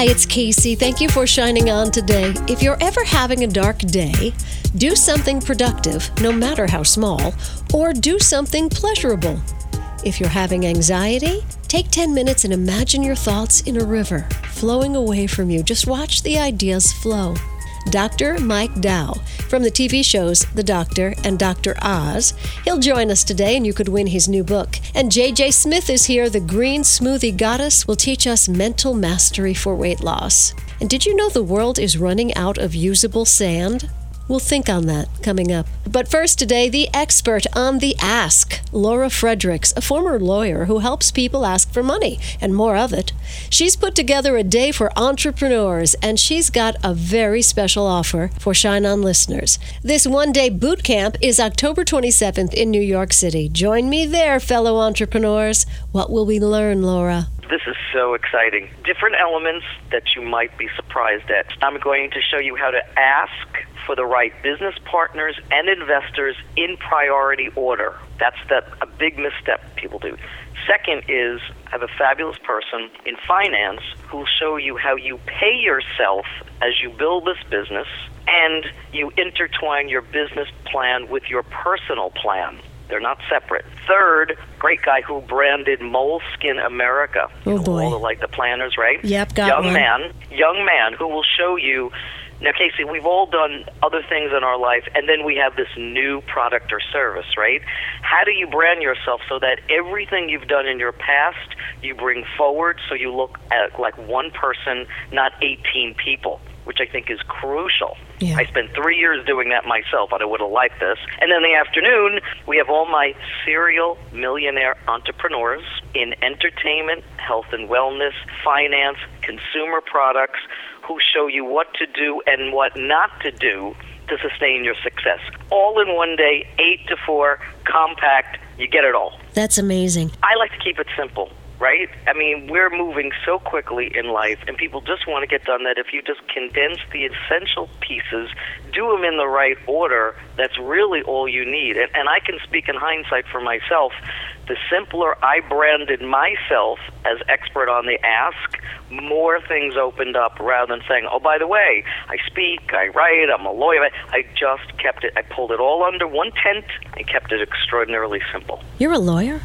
Hi, it's Kacey. Thank you for shining on today. If you're ever having a dark day, do something productive, no matter how small, or do something pleasurable. If you're having anxiety, take 10 minutes and imagine your thoughts in a river flowing away from you. Just watch the ideas flow. Dr. Mike Dow from the TV shows The Doctor and Dr. Oz. He'll join us today and you could win his new book. And JJ Smith is here. The green smoothie goddess will teach us mental mastery for weight loss. And did you know the world is running out of usable sand? We'll think on that coming up. But first, today, the expert on the ask, Laura Fredericks, a former lawyer who helps people ask for money and more of it. She's put together a day for entrepreneurs, and she's got a very special offer for Shine On listeners. This one day boot camp is October 27th in New York City. Join me there, fellow entrepreneurs. What will we learn, Laura? This is so exciting. Different elements that you might be surprised at. I'm going to show you how to ask for the right business partners and investors in priority order. That's the, a big misstep people do. Second is I have a fabulous person in finance who will show you how you pay yourself as you build this business and you intertwine your business plan with your personal plan. They're not separate. Third, great guy who branded Moleskine America. Oh boy! All the, like the planners, right? Yep, got young one. man, young man who will show you. Now, Kacey, we've all done other things in our life, and then we have this new product or service, right? How do you brand yourself so that everything you've done in your past you bring forward so you look at like one person, not 18 people? Which I think is crucial. Yeah. I spent three years doing that myself, and I would have liked this. And then in the afternoon, we have all my serial millionaire entrepreneurs in entertainment, health and wellness, finance, consumer products, who show you what to do and what not to do to sustain your success. All in one day, eight to four, compact. You get it all. That's amazing. I like to keep it simple right? I mean, we're moving so quickly in life, and people just want to get done that if you just condense the essential pieces, do them in the right order, that's really all you need. And, and I can speak in hindsight for myself. The simpler I branded myself as expert on the ask, more things opened up rather than saying, oh, by the way, I speak, I write, I'm a lawyer. I just kept it, I pulled it all under one tent and kept it extraordinarily simple. You're a lawyer?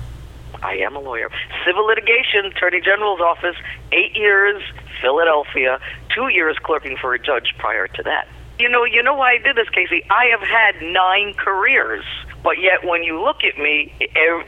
I am a lawyer. Civil litigation, Attorney General's office, eight years, Philadelphia, two years clerking for a judge prior to that. You know, you know why I did this, Kacey? I have had nine careers, but yet when you look at me,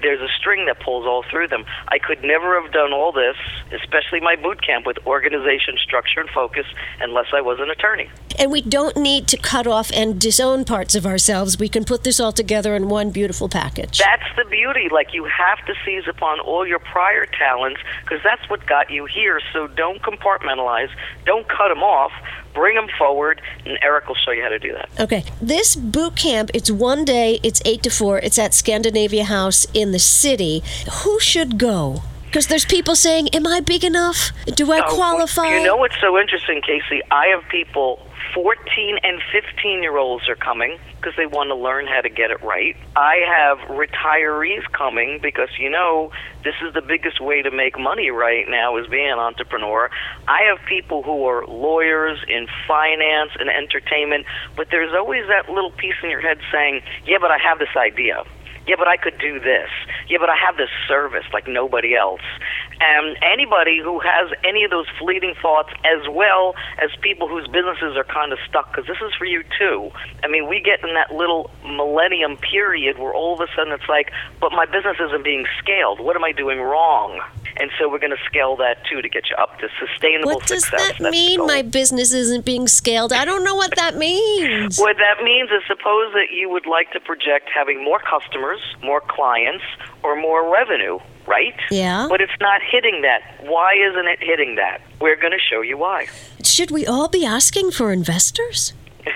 there's a string that pulls all through them. I could never have done all this, especially my boot camp, with organization, structure, and focus, unless I was an attorney. And we don't need to cut off and disown parts of ourselves. We can put this all together in one beautiful package. That's the beauty. Like you have to seize upon all your prior talents because that's what got you here. So don't compartmentalize. Don't cut them off. Bring them forward, and Eric will show you how to do that. Okay. This boot camp, it's one day, it's 8 to 4, it's at Scandinavia House in the city. Who should go? Because there's people saying, Am I big enough? Do I qualify? You know what's so interesting, Kacey? I have people, 14 and 15 year olds are coming because they want to learn how to get it right. I have retirees coming because, you know, this is the biggest way to make money right now is being an entrepreneur. I have people who are lawyers in finance and entertainment, but there's always that little piece in your head saying, yeah, but I have this idea. Yeah, but I could do this. Yeah, but I have this service like nobody else. And anybody who has any of those fleeting thoughts, as well as people whose businesses are kind of stuck, because this is for you too. I mean, we get in that little millennium period where all of a sudden it's like, but my business isn't being scaled. What am I doing wrong? And so we're going to scale that too to get you up to sustainable success. what does that That's mean? My business isn't being scaled. I don't know what that means. What that means is suppose that you would like to project having more customers, more clients, or more revenue. right? Yeah. But it's not hitting that. Why isn't it hitting that? We're going to show you why. Should we all be asking for investors?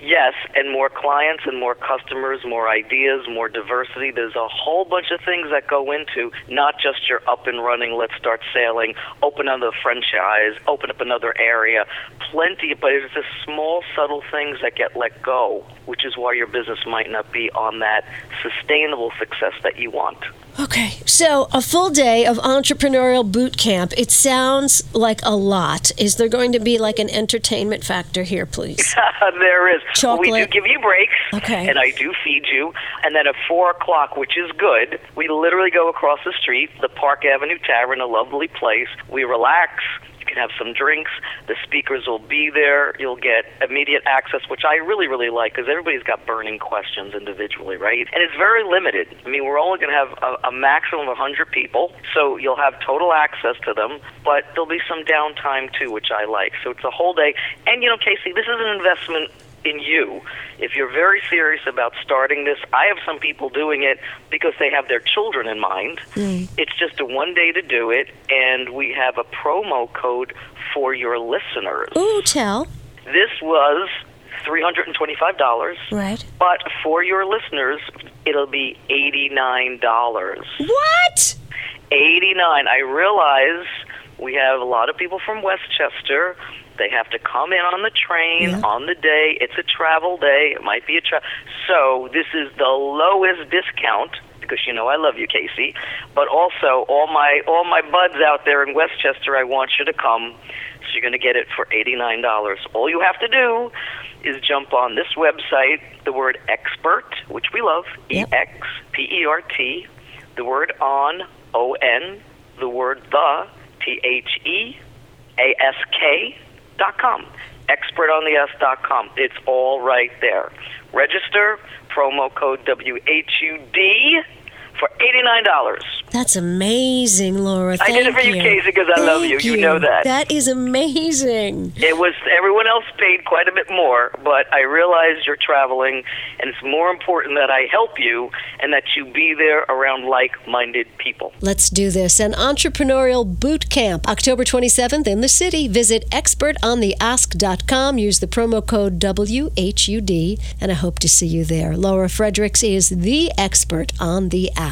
yes, and more clients and more customers, more ideas, more diversity. There's a whole bunch of things that go into not just your up and running, let's start sailing, open another franchise, open up another area. Plenty, but it's the small, subtle things that get let go, which is why your business might not be on that sustainable success that you want. Okay, so a full day of entrepreneurial boot camp. It sounds like a lot. Is there going to be like an entertainment factor here, please? there is. Chocolate. We do give you breaks, Okay. and I do feed you. And then at four o'clock, which is good, we literally go across the street, the Park Avenue Tavern, a lovely place. We relax. You can have some drinks. The speakers will be there. You'll get immediate access, which I really, really like because everybody's got burning questions individually, right? And it's very limited. I mean, we're only going to have a, a maximum of 100 people, so you'll have total access to them, but there'll be some downtime too, which I like. So it's a whole day. And, you know, Kacey, this is an investment in you. If you're very serious about starting this, I have some people doing it because they have their children in mind. It's just a one day to do it, and we have a promo code for your listeners. Ooh, tell. This was $325, Right. but for your listeners, it'll be $89. What? 89. I realize we have a lot of people from Westchester. They have to come in on the train Yeah. on the day. It's a travel day. It might be a tra- So this is the lowest discount because you know I love you, Kacey. But also all my all my buds out there in Westchester, I want you to come. So you're going to get it for $89. All you have to do is jump on this website, the word expert, which we love, E. X P E R T, the word on, O N, the word the, T H E A S K dot com. Expertontheask dot com. It's all right there. Register, promo code WHUD for $89. That's amazing, Laura. I Thank did it for you, Kacey, because I love Thank you. You know that. That is amazing. It was everyone else paid quite a bit more, but I realize you're traveling, and it's more important that I help you and that you be there around like-minded people. Let's do this. An entrepreneurial boot camp, October 27th in the city. Visit expertontheask.com. Use the promo code WHUD, and I hope to see you there. Laura Fredericks is the expert on the ask.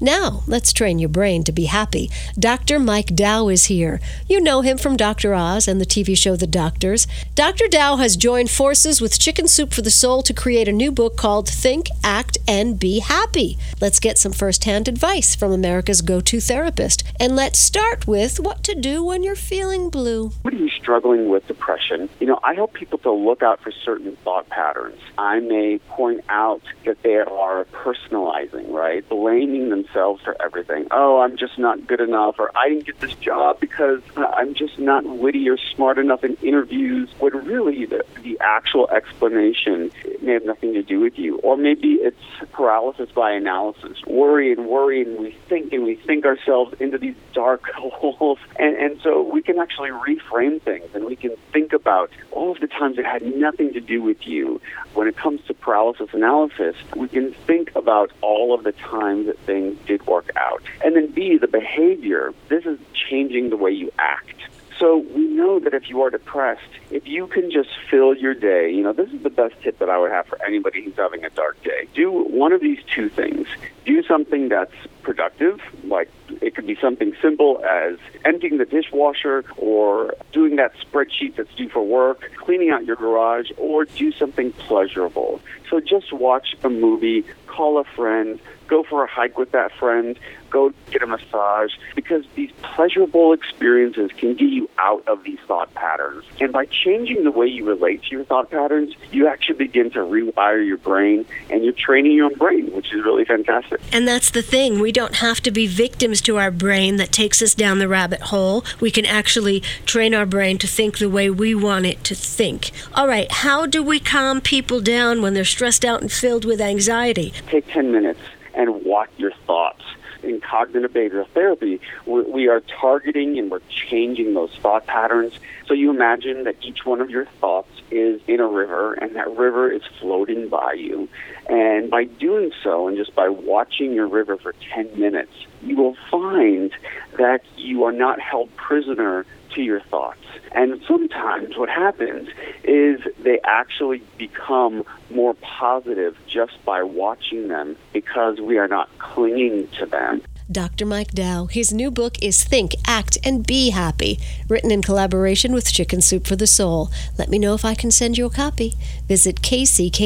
Now, let's train your brain to be happy. Dr. Mike Dow is here. You know him from Dr. Oz and the TV show The Doctors. Dr. Dow has joined forces with Chicken Soup for the Soul to create a new book called Think, Act, and Be Happy. Let's get some first-hand advice from America's go-to therapist. And let's start with what to do when you're feeling blue. What are you struggling with depression, you know, I help people to look out for certain thought patterns. I may point out that they are personalizing, right? Blaming themselves for everything. Oh, I'm just not good enough, or I didn't get this job because I'm just not witty or smart enough in interviews. When really the, the actual explanation may have nothing to do with you. Or maybe it's paralysis by analysis. Worry and worry, and we think and we think ourselves into these dark holes. And, and so we can actually reframe things and we can think about all of the times it had nothing to do with you. When it comes to paralysis analysis, we can think about all of the times that things did work out. And then B, the behavior. This is changing the way you act. So we know that if you are depressed, if you can just fill your day, you know, this is the best tip that I would have for anybody who's having a dark day. Do one of these two things. Do something that's productive, like it could be something simple as emptying the dishwasher or doing that spreadsheet that's due for work, cleaning out your garage, or do something pleasurable. So just watch a movie, call a friend, go for a hike with that friend, go get a massage, because these pleasurable experiences can get you out of these thought patterns. And by changing the way you relate to your thought patterns, you actually begin to rewire your brain and you're training your own brain, which is really fantastic. And that's the thing. We don't have to be victims to our brain that takes us down the rabbit hole. We can actually train our brain to think the way we want it to think. All right, how do we calm people down when they're stressed out and filled with anxiety? Take 10 minutes and watch your thoughts. In cognitive behavioral therapy, we are targeting and we're changing those thought patterns. So you imagine that each one of your thoughts is in a river, and that river is floating by you. And by doing so, and just by watching your river for 10 minutes, you will find that you are not held prisoner to your thoughts. And sometimes what happens is they actually become more positive just by watching them because we are not clinging to them. Dr. Mike Dow. His new book is Think, Act, and Be Happy, written in collaboration with Chicken Soup for the Soul. Let me know if I can send you a copy. Visit kckacey.co.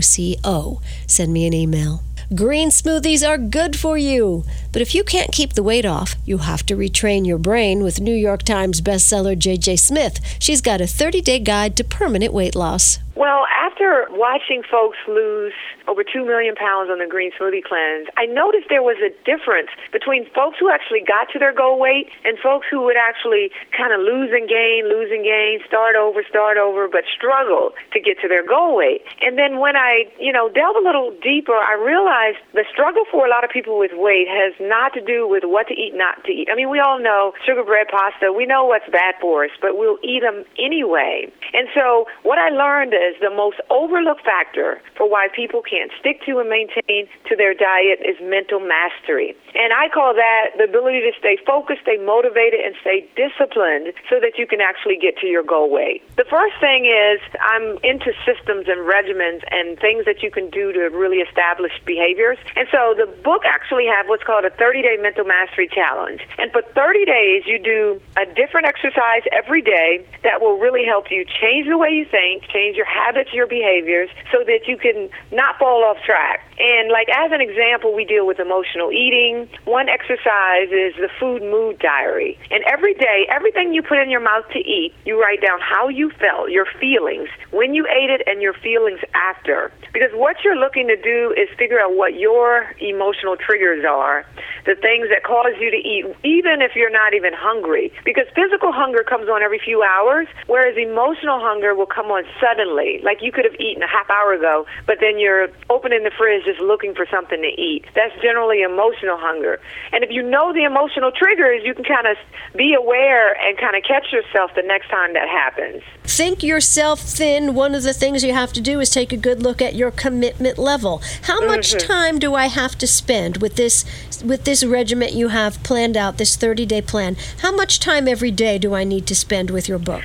C-O. Send me an email. Green smoothies are good for you. But if you can't keep the weight off, you have to retrain your brain with New York Times bestseller J.J. Smith. She's got a 30 day guide to permanent weight loss. Well, after watching folks lose over 2 million pounds on the green smoothie cleanse, I noticed there was a difference between folks who actually got to their goal weight and folks who would actually kind of lose and gain, lose and gain, start over, start over, but struggle to get to their goal weight. And then when I, you know, delve a little deeper, I realized the struggle for a lot of people with weight has not to do with what to eat, not to eat. I mean, we all know sugar, bread, pasta, we know what's bad for us, but we'll eat them anyway. And so what I learned is the most overlooked factor for why people can't stick to and maintain to their diet is mental mastery. And I call that the ability to stay focused, stay motivated, and stay disciplined so that you can actually get to your goal weight. The first thing is I'm into systems and regimens and things that you can do to really establish behaviors. And so the book actually have what's called a 30 day mental mastery challenge. And for 30 days, you do a different exercise every day that will really help you change the way you think, change your habits, your behaviors, so that you can not fall off track. And like as an example, we deal with emotional eating. One exercise is the food mood diary. And every day, everything you put in your mouth to eat, you write down how you felt, your feelings, when you ate it, and your feelings after. Because what you're looking to do is figure out what your emotional triggers are, the things that cause you to eat, even if you're not even hungry. Because physical hunger comes on every few hours, whereas emotional hunger will come on suddenly. Like you could have eaten a half hour ago, but then you're opening the fridge just looking for something to eat. That's generally emotional hunger. And if you know the emotional triggers, you can kind of be aware and kind of catch yourself the next time that happens. Think yourself thin. One of the things you have to do is take a good look at your commitment level. How much Mm-hmm. time do I have to spend with this with this regiment you have planned out, this 30-day plan? How much time every day do I need to spend with your book?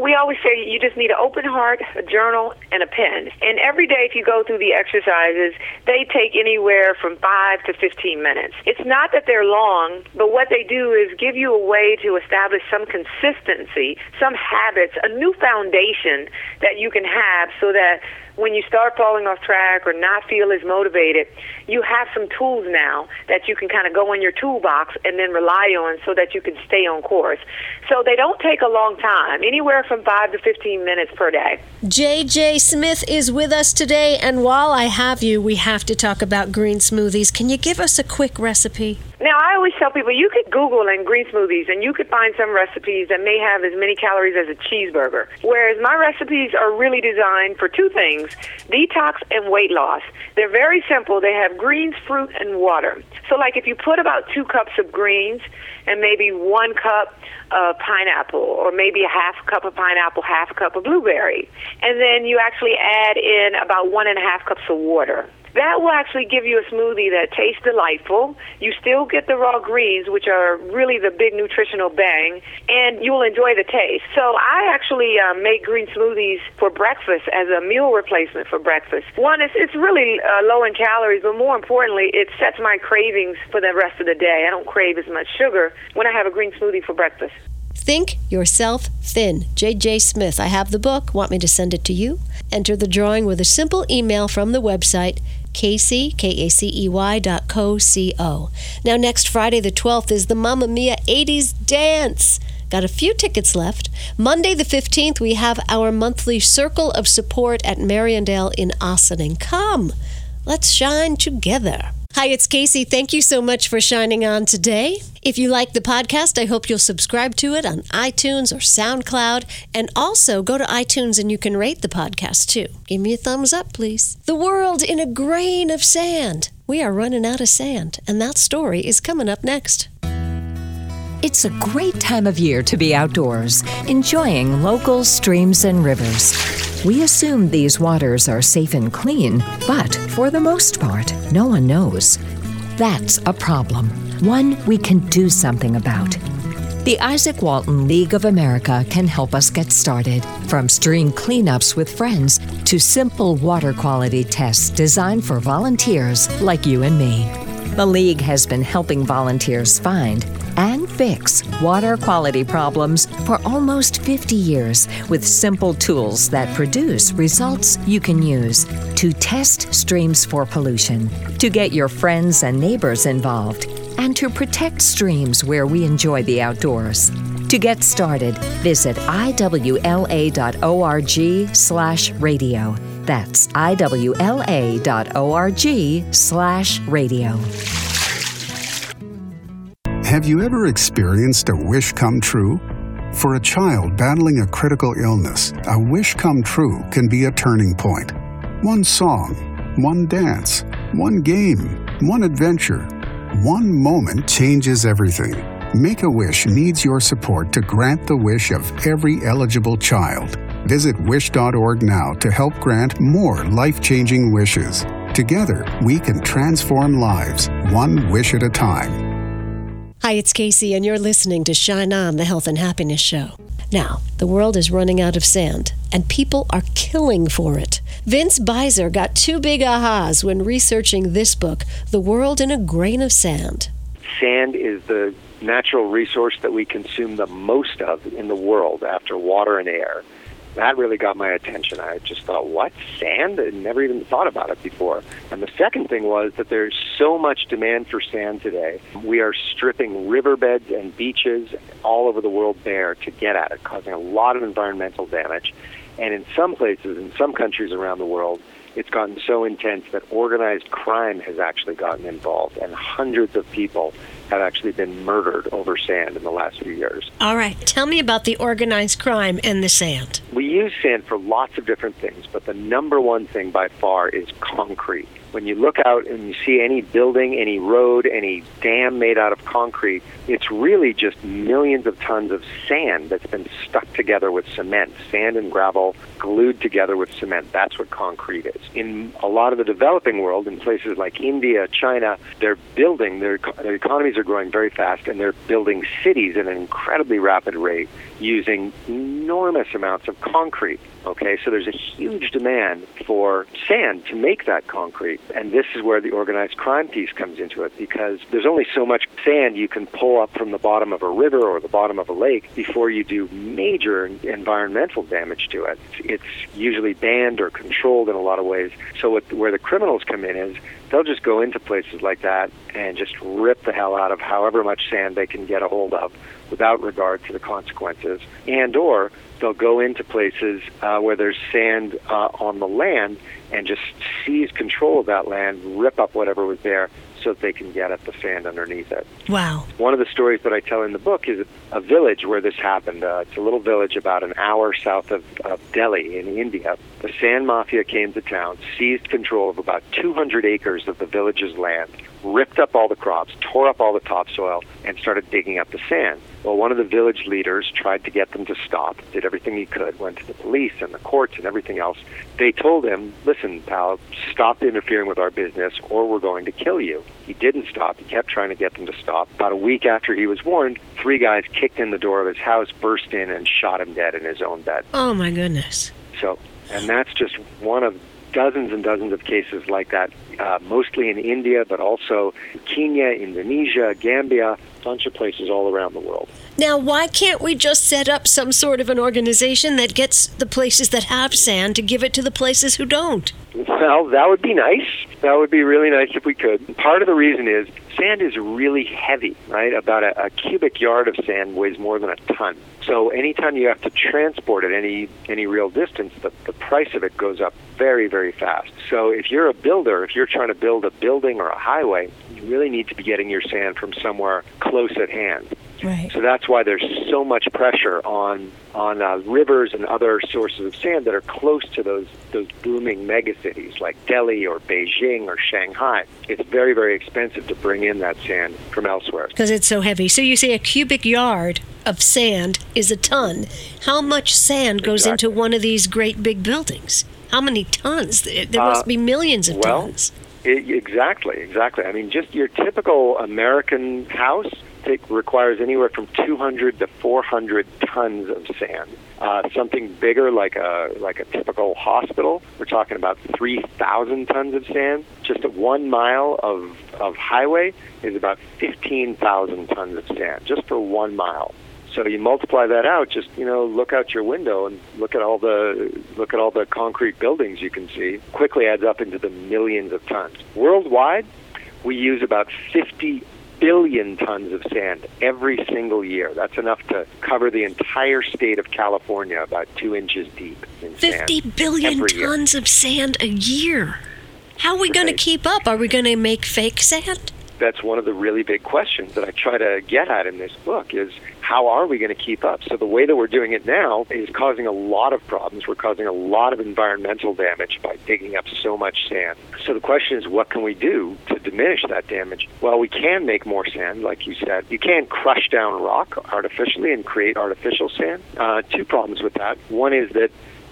We always say you just need an open heart, a journal, and a pen. And every day, if you go through the exercises, they take anywhere from 5 to 15 minutes. It's not that they're long, but what they do is give you a way to establish some consistency, some habits, a new foundation that you can have so that when you start falling off track or not feel as motivated, you have some tools now that you can kind of go in your toolbox and then rely on so that you can stay on course. So they don't take a long time, anywhere from 5 to 15 minutes per day. JJ Smith is with us today, and while I have you, we have to talk about green smoothies. Can you give us a quick recipe? Now, I always tell people you could Google and green smoothies and you could find some recipes that may have as many calories as a cheeseburger. Whereas my recipes are really designed for two things detox and weight loss. They're very simple. They have greens, fruit, and water. So, like if you put about two cups of greens and maybe one cup of pineapple, or maybe a half cup of pineapple, half cup of blueberry, and then you actually add in about one and a half cups of water. That will actually give you a smoothie that tastes delightful. You still get the raw greens, which are really the big nutritional bang, and you'll enjoy the taste. So I actually uh, make green smoothies for breakfast as a meal replacement for breakfast. One, it's, it's really uh, low in calories, but more importantly, it sets my cravings for the rest of the day. I don't crave as much sugar when I have a green smoothie for breakfast. Think Yourself Thin. JJ Smith. I have the book. Want me to send it to you? Enter the drawing with a simple email from the website Kacey, K-A-C-E-Y dot co, C-O. Now, next Friday the 12th is the Mamma Mia 80s Dance. Got a few tickets left. Monday the 15th, we have our monthly Circle of Support at Mariandale in Ossining. Come, let's shine together. Hi, it's Kacey. Thank you so much for shining on today. If you like the podcast, I hope you'll subscribe to it on iTunes or SoundCloud. And also go to iTunes and you can rate the podcast too. Give me a thumbs up, please. The world in a grain of sand. We are running out of sand, and that story is coming up next. It's a great time of year to be outdoors, enjoying local streams and rivers. We assume these waters are safe and clean, but for the most part, no one knows. That's a problem, one we can do something about. The Izaak Walton League of America can help us get started. From stream cleanups with friends to simple water quality tests designed for volunteers like you and me. The League has been helping volunteers find and fix water quality problems for almost 50 years with simple tools that produce results you can use to test streams for pollution, to get your friends and neighbors involved, and to protect streams where we enjoy the outdoors. To get started, visit iwla.org/radio. That's iwla.org/radio. Have you ever experienced a wish come true? For a child battling a critical illness, a wish come true can be a turning point. One song, one dance, one game, one adventure, one moment changes everything. Make a Wish needs your support to grant the wish of every eligible child. Visit wish.org now to help grant more life changing wishes. Together, we can transform lives, one wish at a time. Hi, it's Kacey, and you're listening to Shine On, the Health and Happiness Show. Now, the world is running out of sand, and people are killing for it. Vince Beiser got two big ahas when researching this book, The World in a Grain of Sand. Sand is the natural resource that we consume the most of in the world after water and air that really got my attention. I just thought, what? Sand? I never even thought about it before. And the second thing was that there's so much demand for sand today. We are stripping riverbeds and beaches all over the world bare to get at it, causing a lot of environmental damage. And in some places, in some countries around the world, it's gotten so intense that organized crime has actually gotten involved, and hundreds of people have actually been murdered over sand in the last few years. All right, tell me about the organized crime and the sand. We use sand for lots of different things, but the number one thing by far is concrete. When you look out and you see any building, any road, any dam made out of concrete, it's really just millions of tons of sand that's been stuck together with cement, sand and gravel glued together with cement. That's what concrete is. In a lot of the developing world, in places like India, China, they're building, their, their economies are growing very fast, and they're building cities at an incredibly rapid rate using enormous amounts of concrete. Okay, so there's a huge demand for sand to make that concrete. And this is where the organized crime piece comes into it because there's only so much sand you can pull up from the bottom of a river or the bottom of a lake before you do major environmental damage to it. It's usually banned or controlled in a lot of ways. So what, where the criminals come in is they'll just go into places like that and just rip the hell out of however much sand they can get a hold of without regard to the consequences. And or they'll go into places uh, where there's sand uh, on the land and just seize control of that land, rip up whatever was there, so that they can get at the sand underneath it. Wow. One of the stories that I tell in the book is a village where this happened. Uh, it's a little village about an hour south of, of Delhi in India. The sand mafia came to town, seized control of about 200 acres of the village's land, ripped up all the crops, tore up all the topsoil, and started digging up the sand. Well, one of the village leaders tried to get them to stop, did everything he could, went to the police and the courts and everything else. They told him, listen, pal, stop interfering with our business or we're going to kill you. He didn't stop. He kept trying to get them to stop. About a week after he was warned, three guys kicked in the door of his house, burst in, and shot him dead in his own bed. Oh, my goodness. So, and that's just one of dozens and dozens of cases like that, uh, mostly in India, but also Kenya, Indonesia, Gambia, a bunch of places all around the world. Now, why can't we just set up some sort of an organization that gets the places that have sand to give it to the places who don't? Well, that would be nice. That would be really nice if we could. Part of the reason is sand is really heavy, right? About a, a cubic yard of sand weighs more than a ton. So anytime you have to transport it any any real distance, the, the price of it goes up very, very fast. So if you're a builder, if you're trying to build a building or a highway, you really need to be getting your sand from somewhere close at hand. Right. So that's why there's so much pressure on on uh, rivers and other sources of sand that are close to those those booming megacities like Delhi or Beijing or Shanghai. It's very very expensive to bring in that sand from elsewhere because it's so heavy. So you say a cubic yard of sand is a ton. How much sand goes Exactly. into one of these great big buildings? How many tons? There there Uh, must be millions of well, tons. It, exactly, exactly. I mean, just your typical American house take, requires anywhere from 200 to 400 tons of sand. Uh, something bigger, like a like a typical hospital, we're talking about 3,000 tons of sand. Just one mile of of highway is about 15,000 tons of sand, just for one mile. So you multiply that out. Just you know, look out your window and look at all the look at all the concrete buildings you can see. Quickly adds up into the millions of tons. Worldwide, we use about 50 billion tons of sand every single year. That's enough to cover the entire state of California, about two inches deep. In 50 sand billion every year. tons of sand a year. How are we going to keep up? Are we going to make fake sand? that's one of the really big questions that I try to get at in this book is how are we going to keep up? So the way that we're doing it now is causing a lot of problems. We're causing a lot of environmental damage by digging up so much sand. So the question is what can we do to diminish that damage? Well, we can make more sand, like you said. You can't crush down rock artificially and create artificial sand. Uh, two problems with that. One is that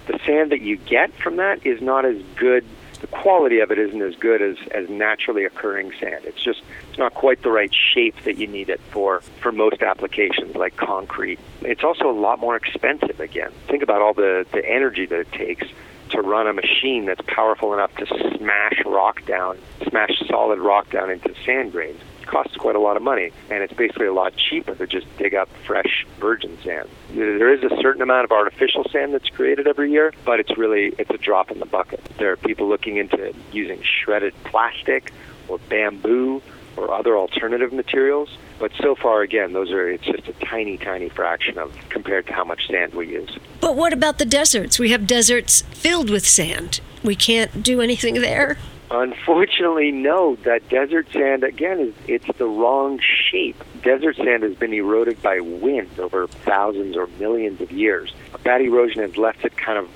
the sand that you get from that is not as good the quality of it isn't as good as, as naturally occurring sand. It's just it's not quite the right shape that you need it for for most applications like concrete. It's also a lot more expensive again. Think about all the, the energy that it takes to run a machine that's powerful enough to smash rock down, smash solid rock down into sand grains. Costs quite a lot of money, and it's basically a lot cheaper to just dig up fresh virgin sand. There is a certain amount of artificial sand that's created every year, but it's really it's a drop in the bucket. There are people looking into using shredded plastic or bamboo or other alternative materials, but so far again, those are it's just a tiny tiny fraction of compared to how much sand we use. But what about the deserts? We have deserts filled with sand. We can't do anything there. Unfortunately, no. That desert sand again is it's the wrong shape. Desert sand has been eroded by wind over thousands or millions of years. That erosion has left it kind of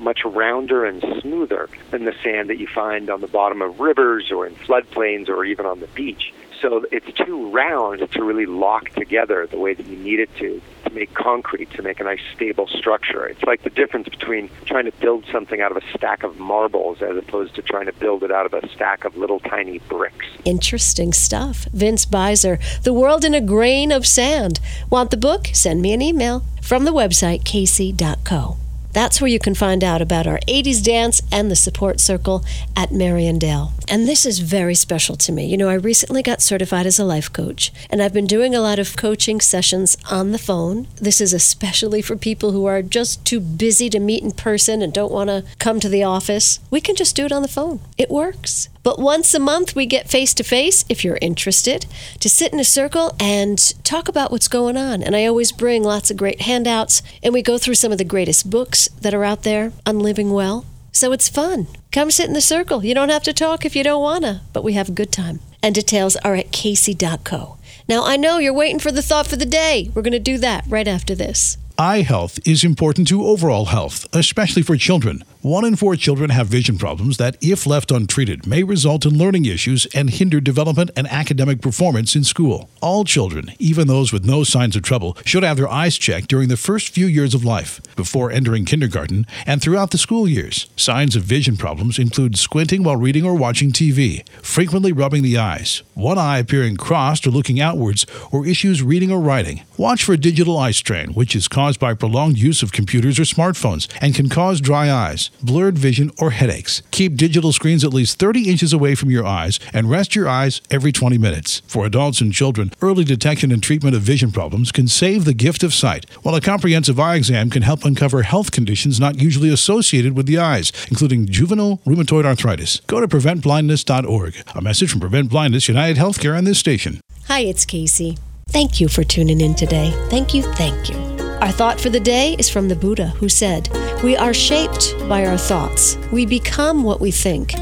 much rounder and smoother than the sand that you find on the bottom of rivers or in floodplains or even on the beach. So it's too round to really lock together the way that you need it to to make concrete, to make a nice stable structure. It's like the difference between trying to build something out of a stack of marbles as opposed to trying to build it out of a stack of little tiny bricks. Interesting stuff. Vince Beiser, The World in a Grain of Sand. Want the book? Send me an email from the website kacey.co. That's where you can find out about our 80s dance and the support circle at Mariandale. And this is very special to me. You know, I recently got certified as a life coach, and I've been doing a lot of coaching sessions on the phone. This is especially for people who are just too busy to meet in person and don't want to come to the office. We can just do it on the phone. It works. But once a month, we get face to face, if you're interested, to sit in a circle and talk about what's going on. And I always bring lots of great handouts, and we go through some of the greatest books that are out there on living well. So it's fun. Come sit in the circle. You don't have to talk if you don't want to, but we have a good time. And details are at kacey.co. Now, I know you're waiting for the thought for the day. We're going to do that right after this. Eye health is important to overall health, especially for children. One in four children have vision problems that, if left untreated, may result in learning issues and hinder development and academic performance in school. All children, even those with no signs of trouble, should have their eyes checked during the first few years of life, before entering kindergarten, and throughout the school years. Signs of vision problems include squinting while reading or watching TV, frequently rubbing the eyes, one eye appearing crossed or looking outwards, or issues reading or writing. Watch for digital eye strain, which is caused by prolonged use of computers or smartphones and can cause dry eyes, blurred vision, or headaches. Keep digital screens at least 30 inches away from your eyes and rest your eyes every 20 minutes. For adults and children, early detection and treatment of vision problems can save the gift of sight, while a comprehensive eye exam can help uncover health conditions not usually associated with the eyes, including juvenile rheumatoid arthritis. Go to preventblindness.org. A message from Prevent Blindness United Healthcare on this station. Hi, it's Kacey. Thank you for tuning in today. Thank you, thank you. Our thought for the day is from the Buddha, who said, We are shaped by our thoughts. We become what we think.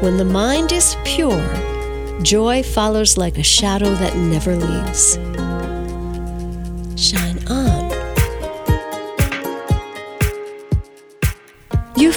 When the mind is pure, joy follows like a shadow that never leaves. Shine on.